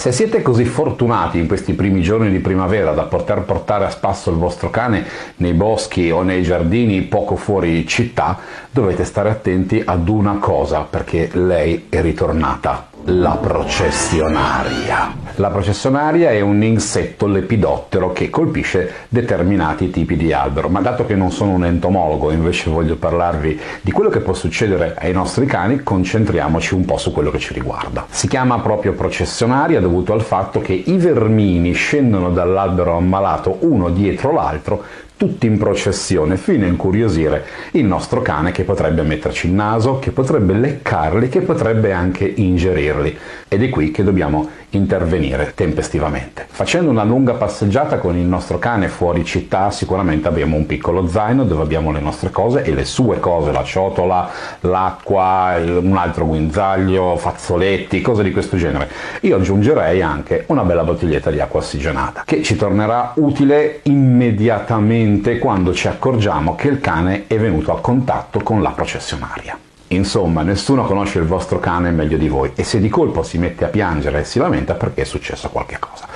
Se siete così fortunati in questi primi giorni di primavera da poter portare a spasso il vostro cane nei boschi o nei giardini poco fuori città, dovete stare attenti ad una cosa perché lei è ritornata la processionaria. La processionaria è un insetto lepidottero che colpisce determinati tipi di albero, ma dato che non sono un entomologo invece voglio parlarvi di quello che può succedere ai nostri cani, concentriamoci un po' su quello che ci riguarda. Si chiama proprio processionaria dovuto al fatto che i vermini scendono dall'albero ammalato uno dietro l'altro tutti in processione fino a incuriosire il nostro cane che potrebbe metterci il naso, che potrebbe leccarli, che potrebbe anche ingerirli. Ed è qui che dobbiamo intervenire tempestivamente. Facendo una lunga passeggiata con il nostro cane fuori città sicuramente abbiamo un piccolo zaino dove abbiamo le nostre cose e le sue cose, la ciotola, l'acqua, un altro guinzaglio, fazzoletti, cose di questo genere. Io aggiungerei anche una bella bottiglietta di acqua ossigenata che ci tornerà utile immediatamente quando ci accorgiamo che il cane è venuto a contatto con la processionaria. Insomma, nessuno conosce il vostro cane meglio di voi e se di colpo si mette a piangere e si lamenta perché è successo qualche cosa.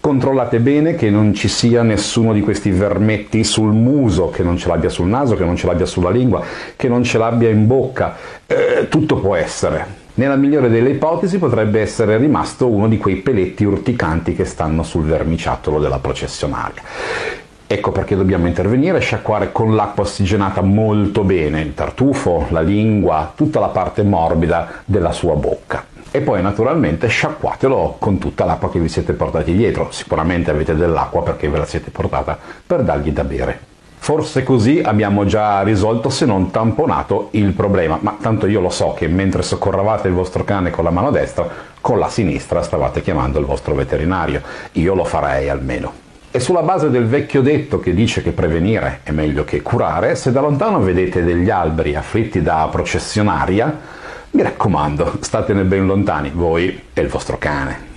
Controllate bene che non ci sia nessuno di questi vermetti sul muso, che non ce l'abbia sul naso, che non ce l'abbia sulla lingua, che non ce l'abbia in bocca. Eh, tutto può essere. Nella migliore delle ipotesi potrebbe essere rimasto uno di quei peletti urticanti che stanno sul vermiciattolo della processionaria. Ecco perché dobbiamo intervenire, sciacquare con l'acqua ossigenata molto bene il tartufo, la lingua, tutta la parte morbida della sua bocca. E poi naturalmente sciacquatelo con tutta l'acqua che vi siete portati dietro. Sicuramente avete dell'acqua perché ve la siete portata per dargli da bere. Forse così abbiamo già risolto, se non tamponato, il problema, ma tanto io lo so che mentre soccorravate il vostro cane con la mano destra, con la sinistra stavate chiamando il vostro veterinario. Io lo farei almeno. E sulla base del vecchio detto che dice che prevenire è meglio che curare, se da lontano vedete degli alberi afflitti da processionaria, mi raccomando, statene ben lontani, voi e il vostro cane.